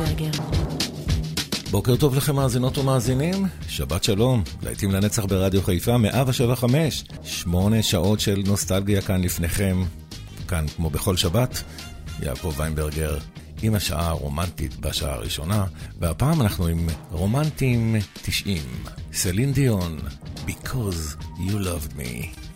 טרכטנברגר. בוקר טוב לכם מאזינות ומאזינים, שבת שלום, להיטים לנצח ברדיו חיפה, 175, שמונה שעות של נוסטלגיה כאן לפניכם, כאן כמו בכל שבת, יעקב ויינברגר עם השעה הרומנטית בשעה הראשונה, והפעם אנחנו עם רומנטים 90, סלין דיון, Because You Loved Me.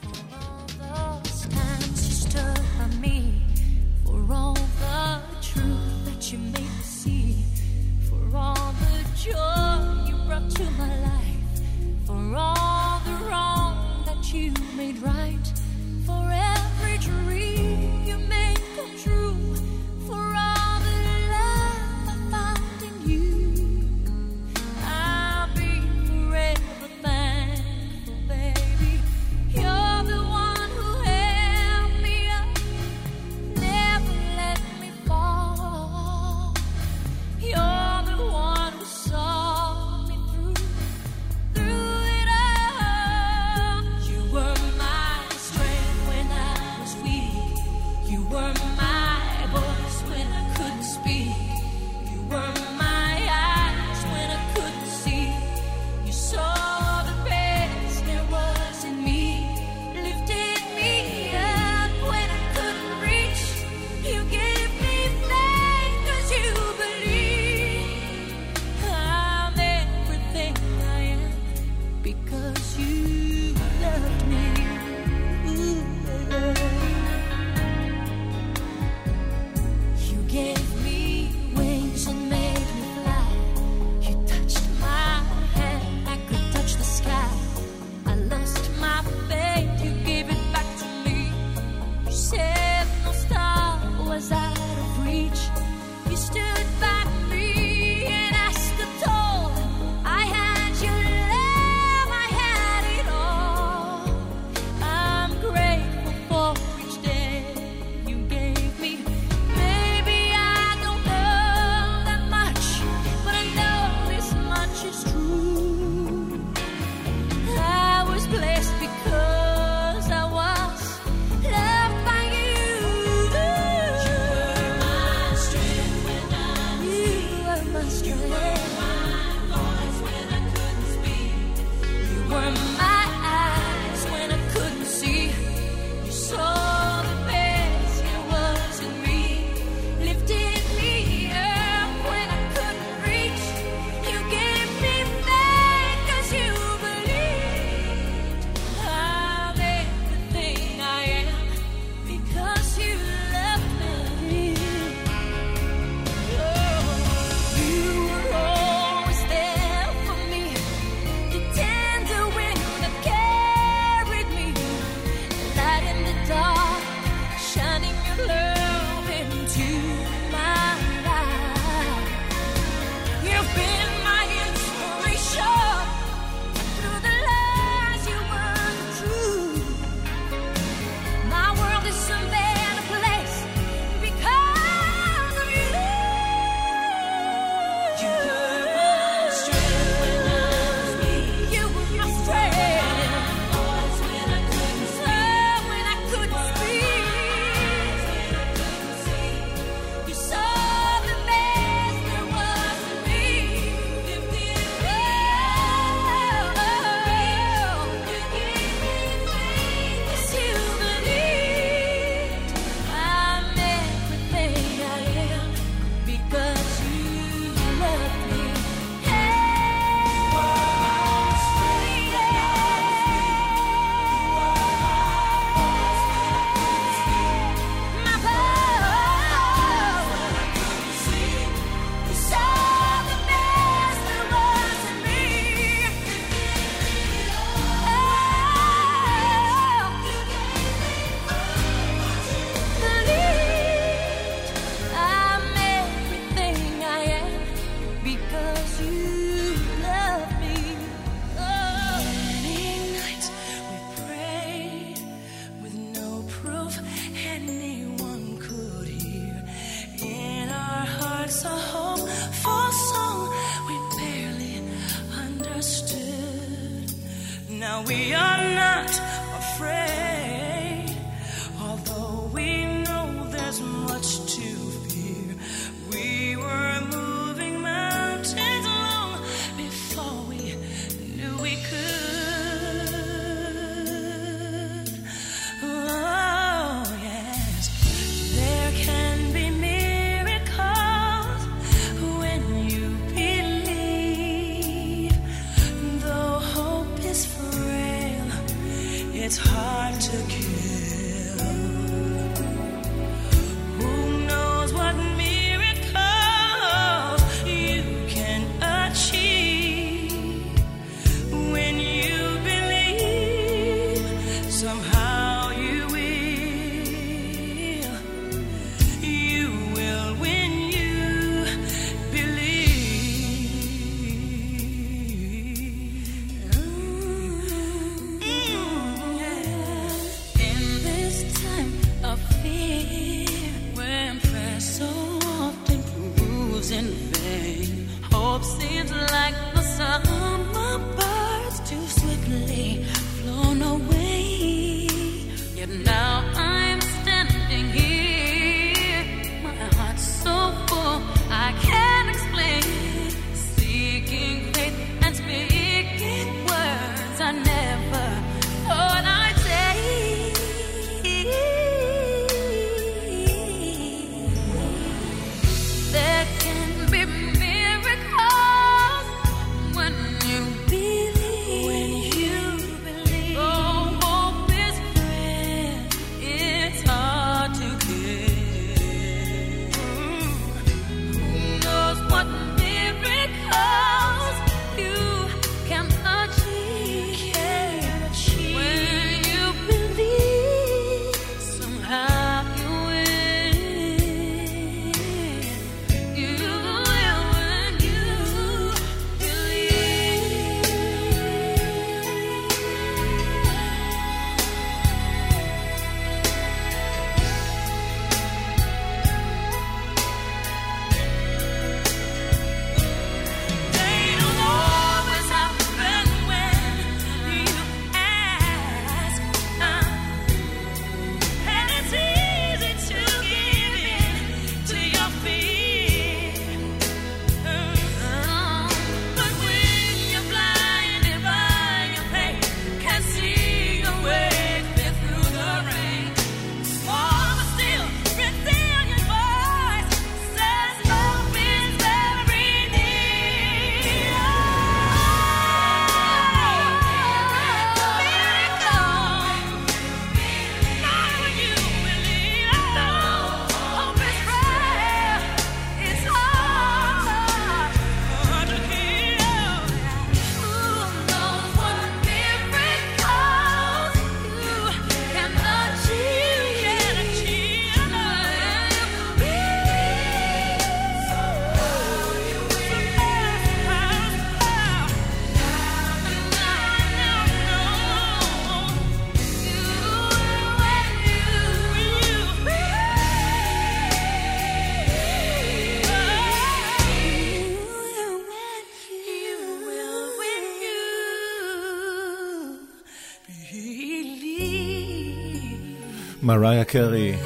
מריה קרי,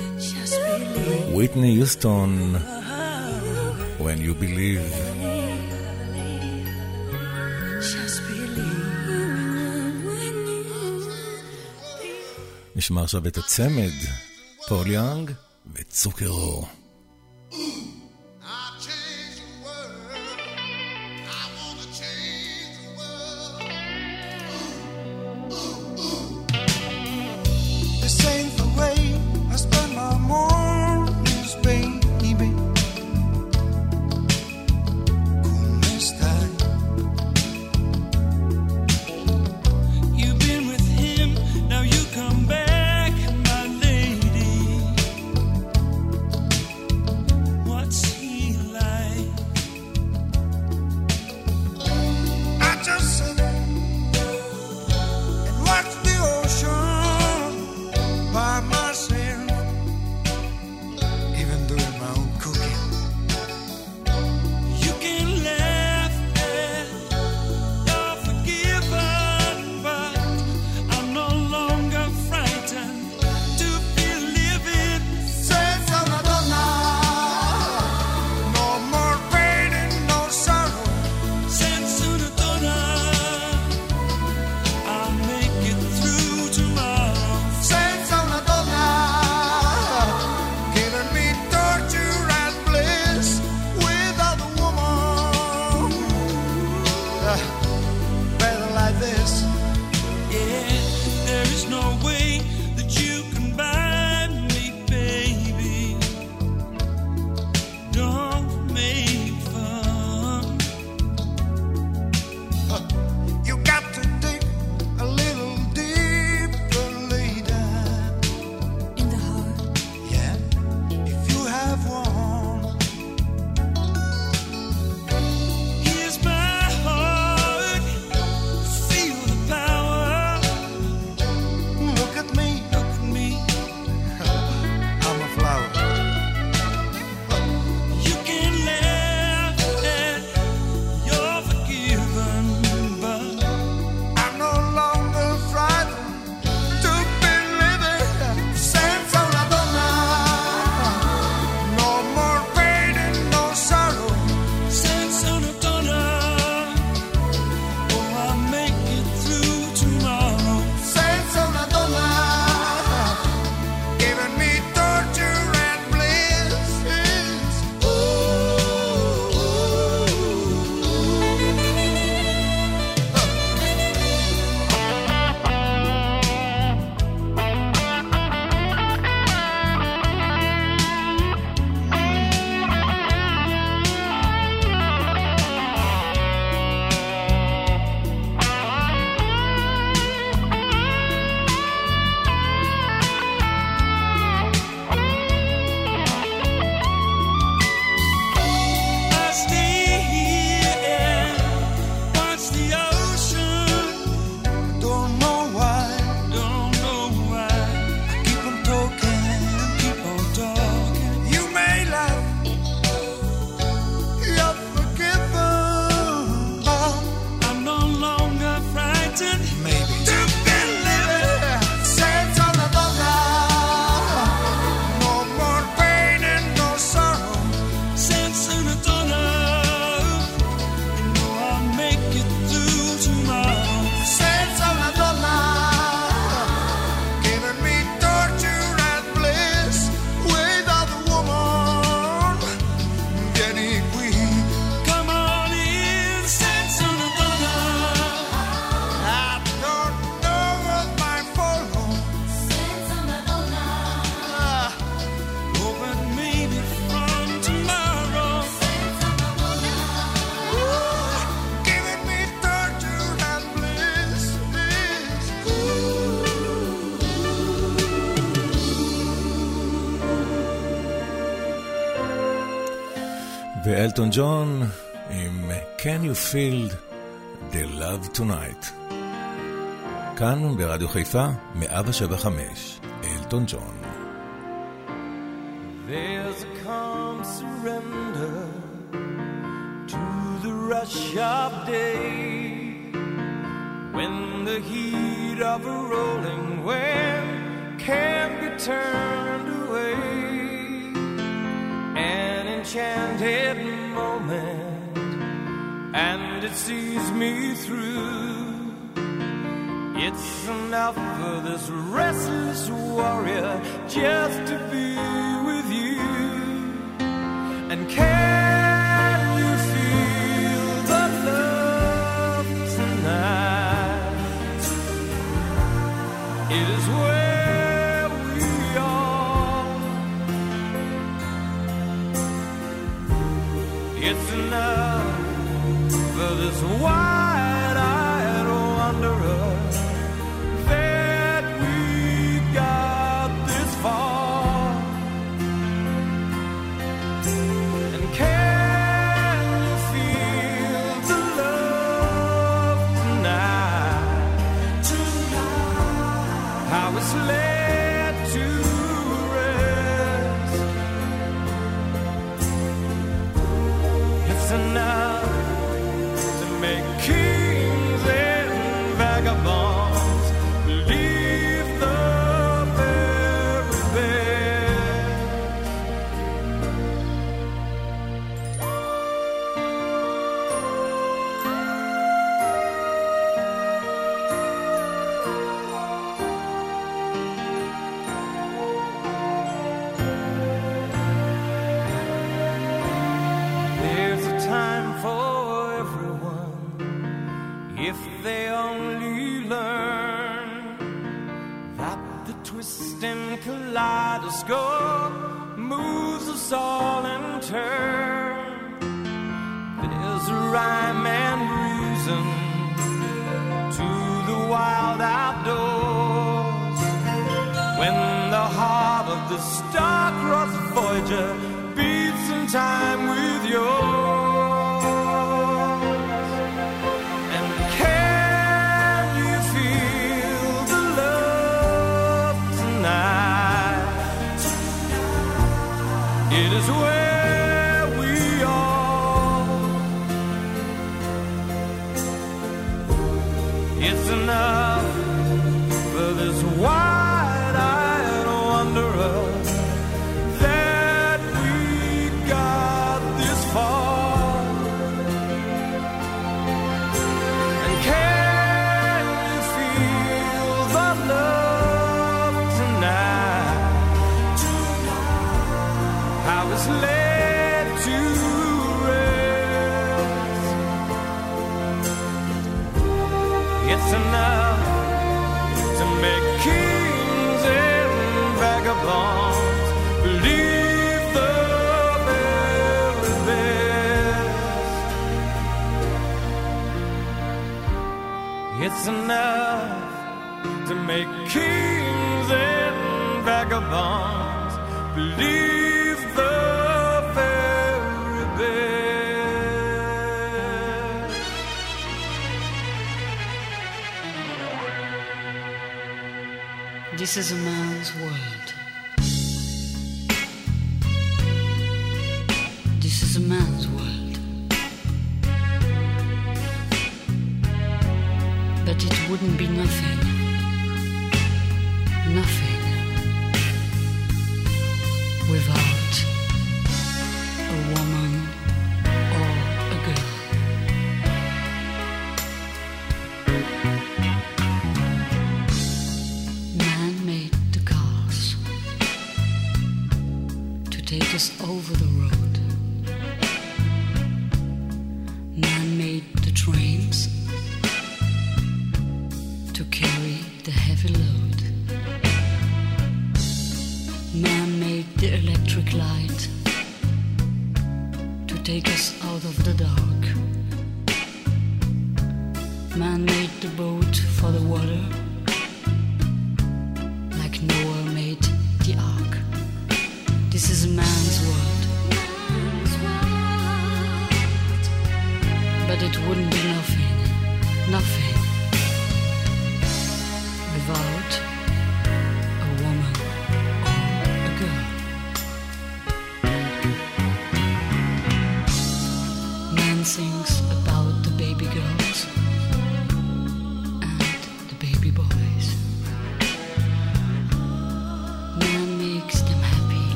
ויטני יוסטון, When You Believe. נשמע עכשיו את הצמד, פול יאנג וצוקרו. ואלטון ג'ון עם Can You Feel the Love Tonight. כאן ברדיו חיפה, 175, אלטון ג'ון. There's a calm surrender to the rush of day when the heat of a rolling wave can be turned away. An enchanted moment, and it sees me through. It's enough for this restless warrior just to be with you. And can kaleidoscope moves us all in turn. There's a rhyme and reason to the wild outdoors when the heart of the star-crossed Voyager It's enough to make kings and vagabonds believe the very best. This is a man's world. This is a man's attitude would not.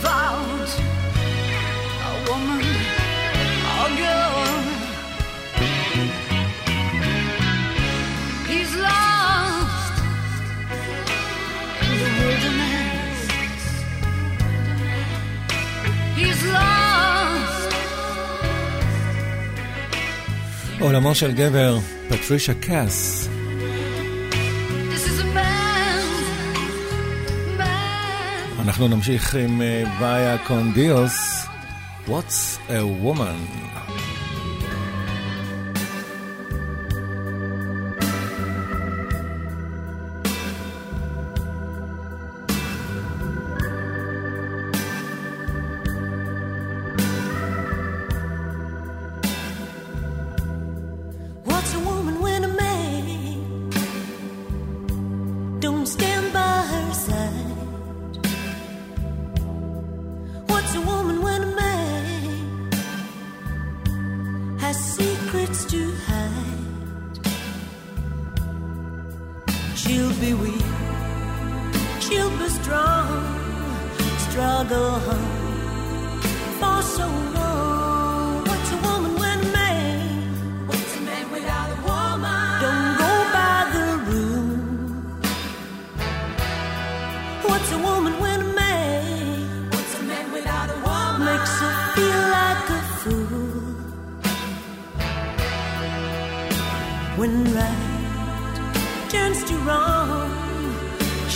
about a woman or girl. He's lost in the wilderness. He's lost. עולמו של גבר, פטרישה קאס. אנחנו נמשיך עם אה, ויה קונדיוס, What's a Woman?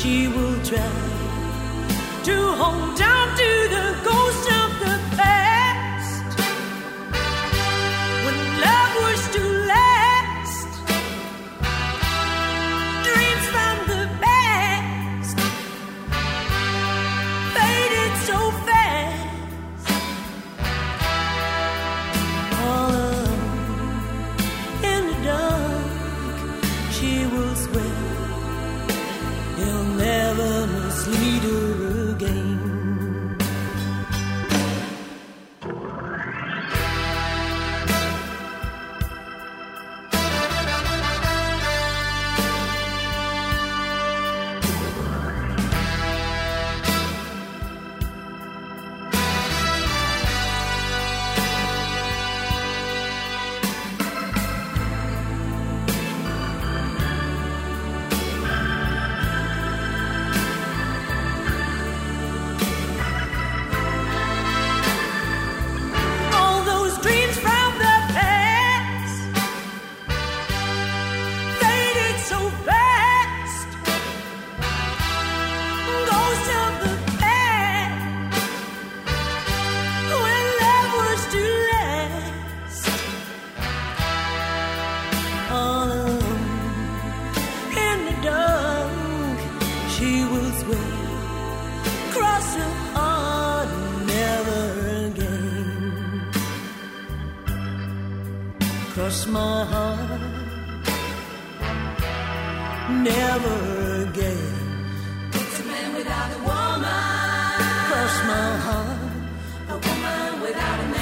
she will try to hold on to the goal. cross my heart. Never again. It's a man without a woman. Cross my heart. A woman without a man.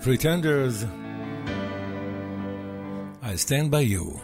Pretenders. I stand by you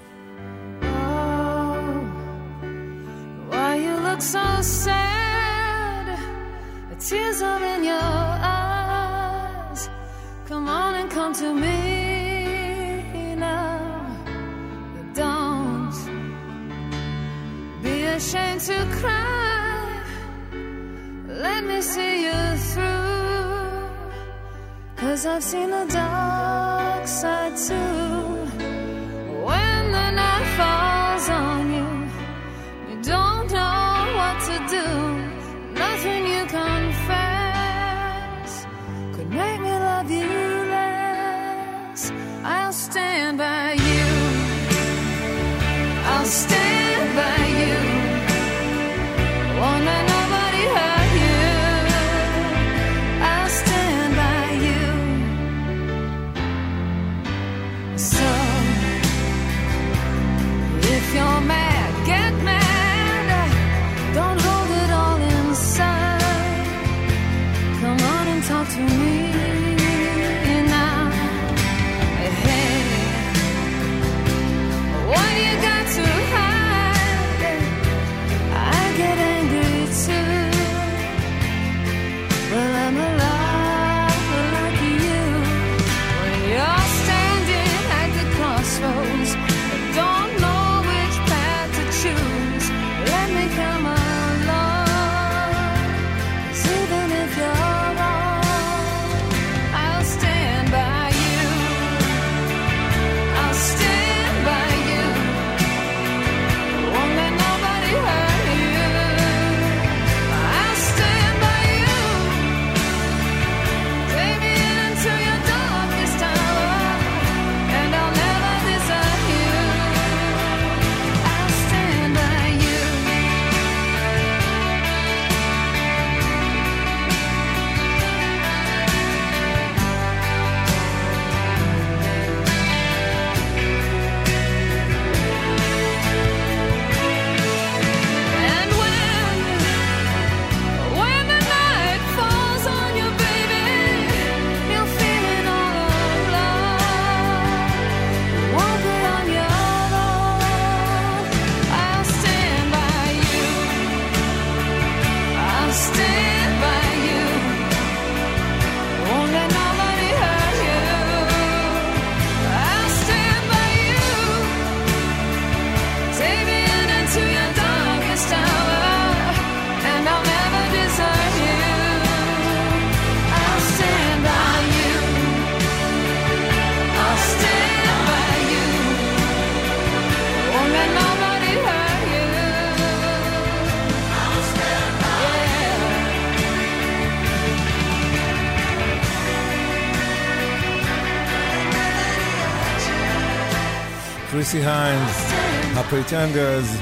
פריטנדרס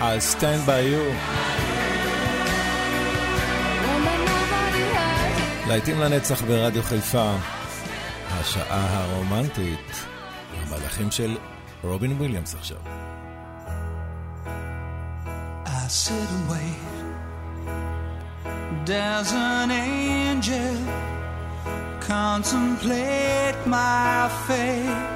על Stand by You. להיטים לנצח ברדיו חיפה, השעה הרומנטית, המלאכים של רובין וויליאמס עכשיו. I an angel contemplate my fate?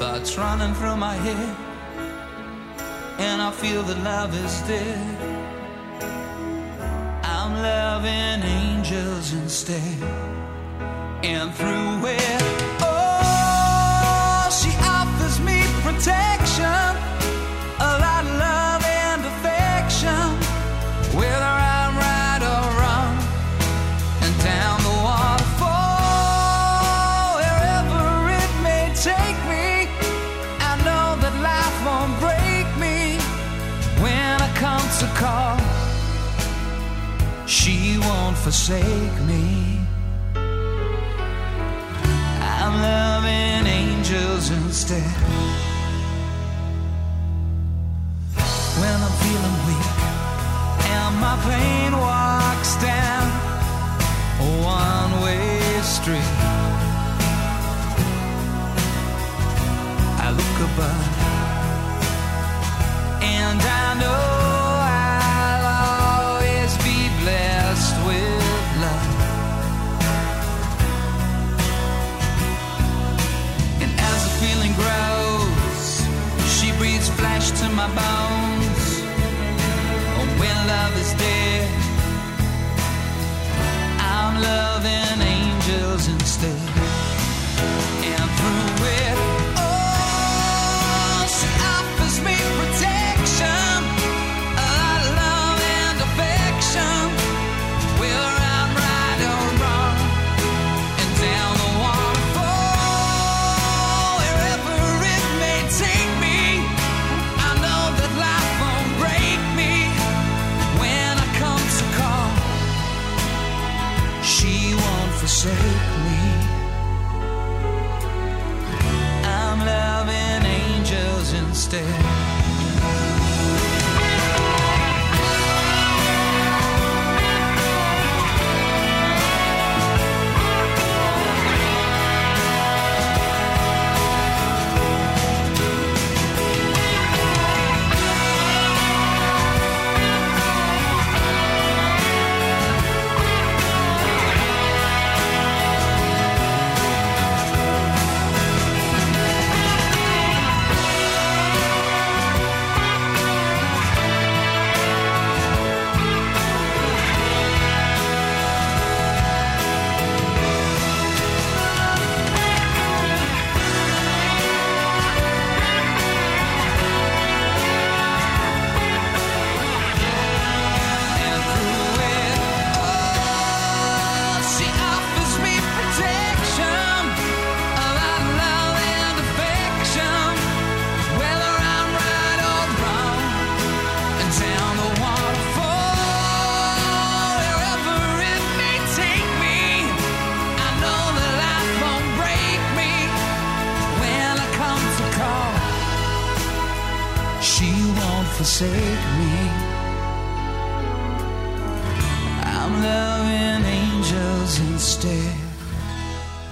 Thoughts running through my head, and I feel that love is dead. I'm loving angels instead, and through it. forsake me.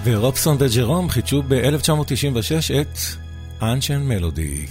ורובסון וג'רום חידשו ב-1996 את אנשן מלודי.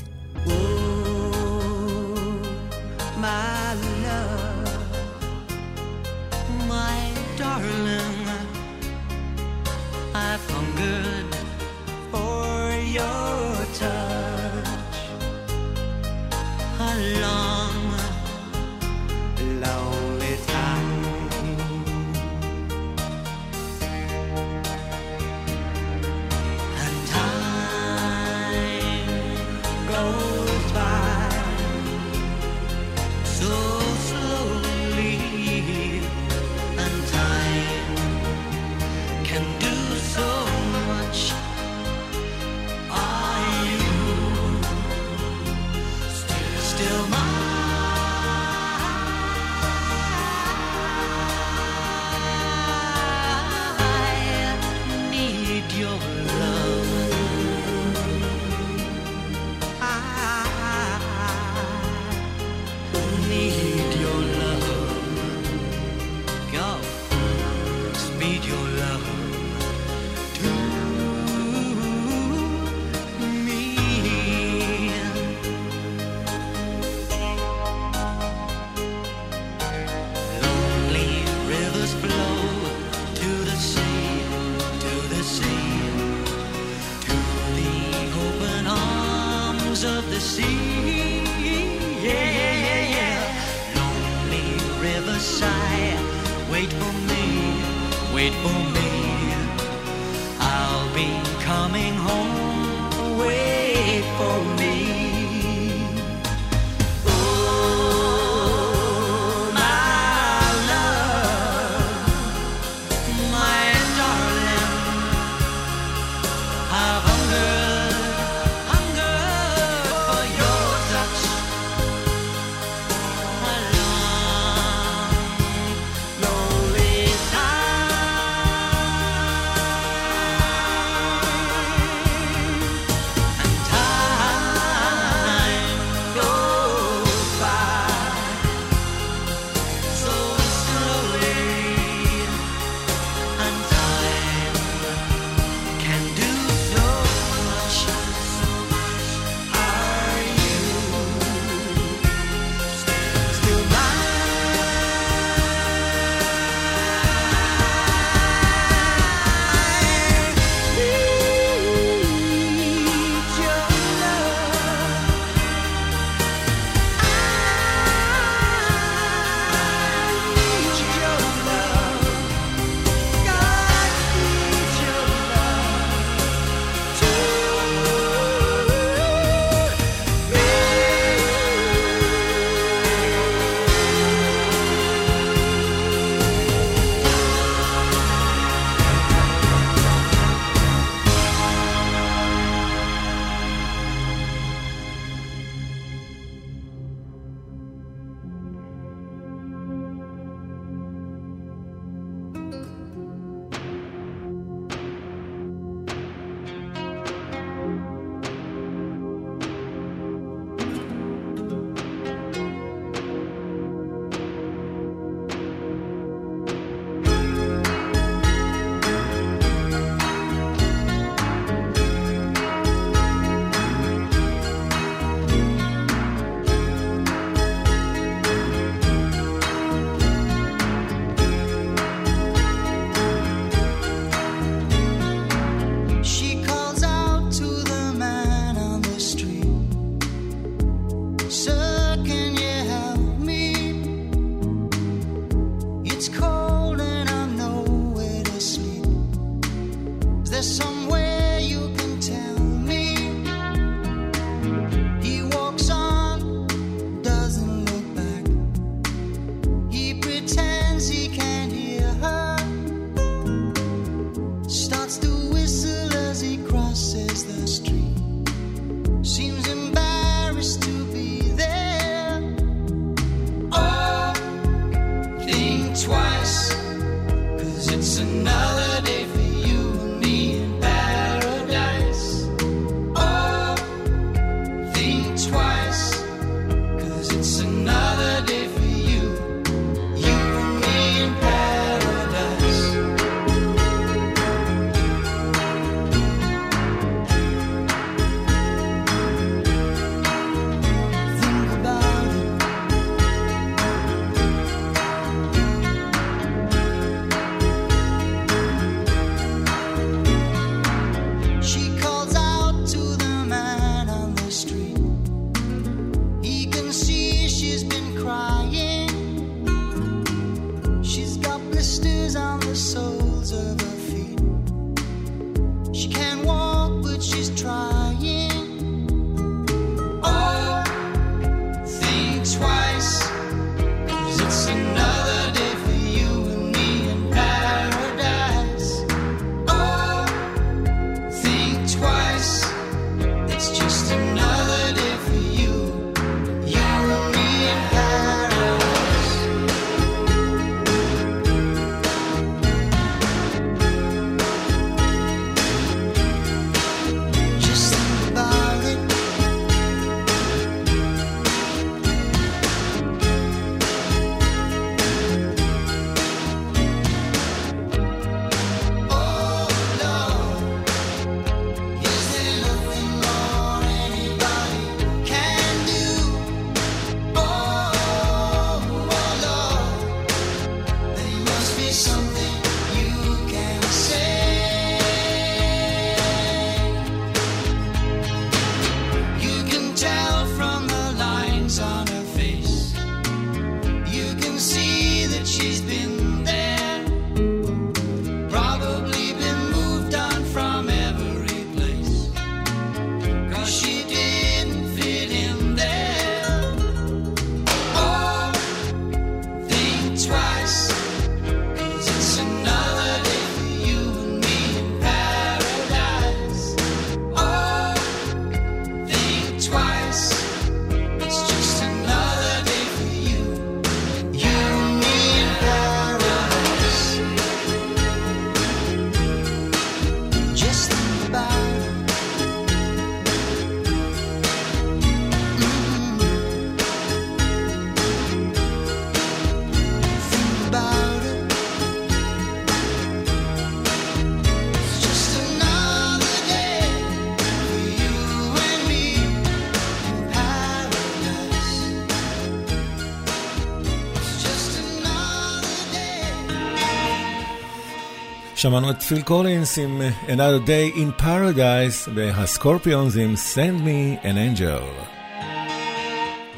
שמענו את פיל קולינס עם Another Day in Paradise והסקורפיונס עם Send Me an Angel.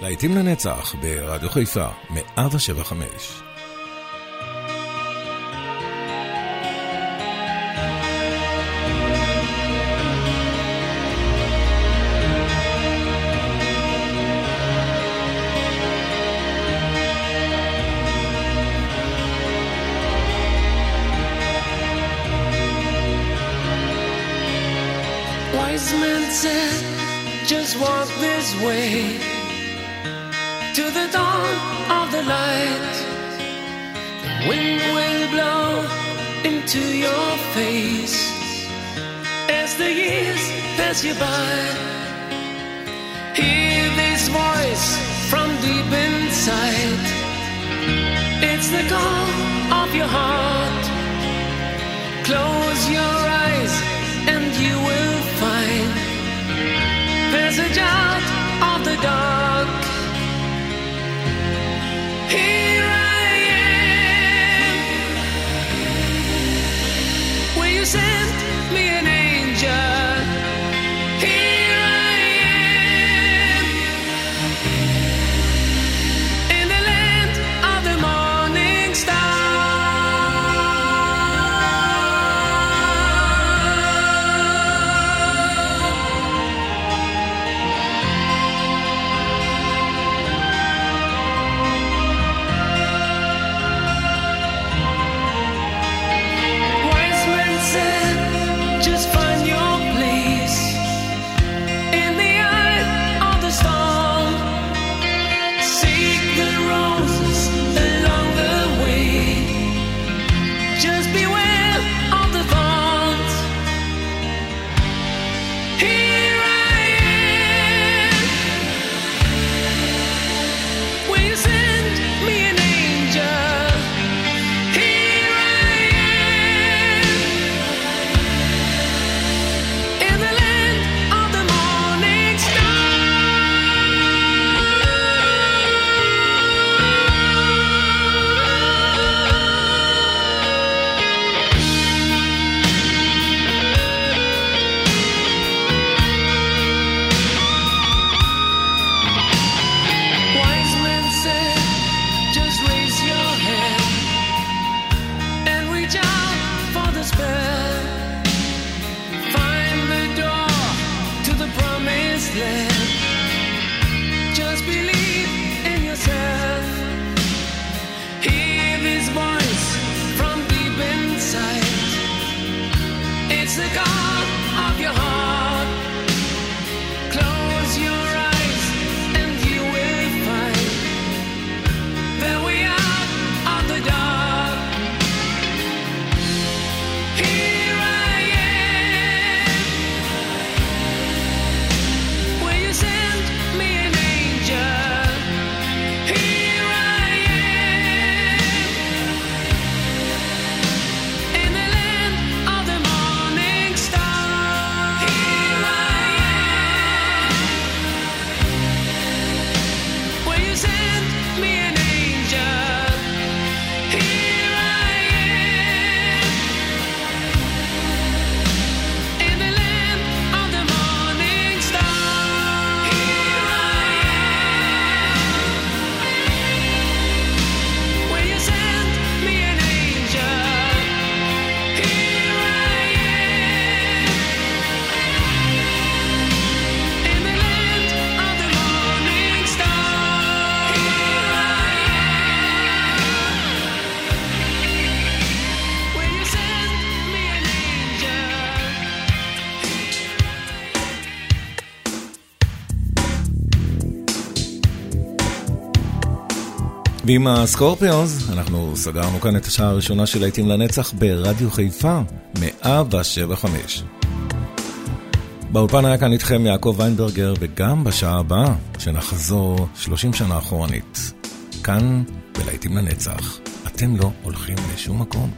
להיטים לנצח ברדיו חיפה, 175. Said, just walk this way to the dawn of the light. The wind will blow into your face as the years pass you by. Hear this voice from deep inside. It's the call of your heart. Close your eyes and you will find passage out of the dark. Here I am. Will you send me an ועם הסקורפיונס, אנחנו סגרנו כאן את השעה הראשונה של להיטים לנצח ברדיו חיפה, 175. באולפן היה כאן איתכם יעקב ויינברגר, וגם בשעה הבאה, שנחזור 30 שנה אחורנית. כאן, בלהיטים לנצח, אתם לא הולכים לשום מקום.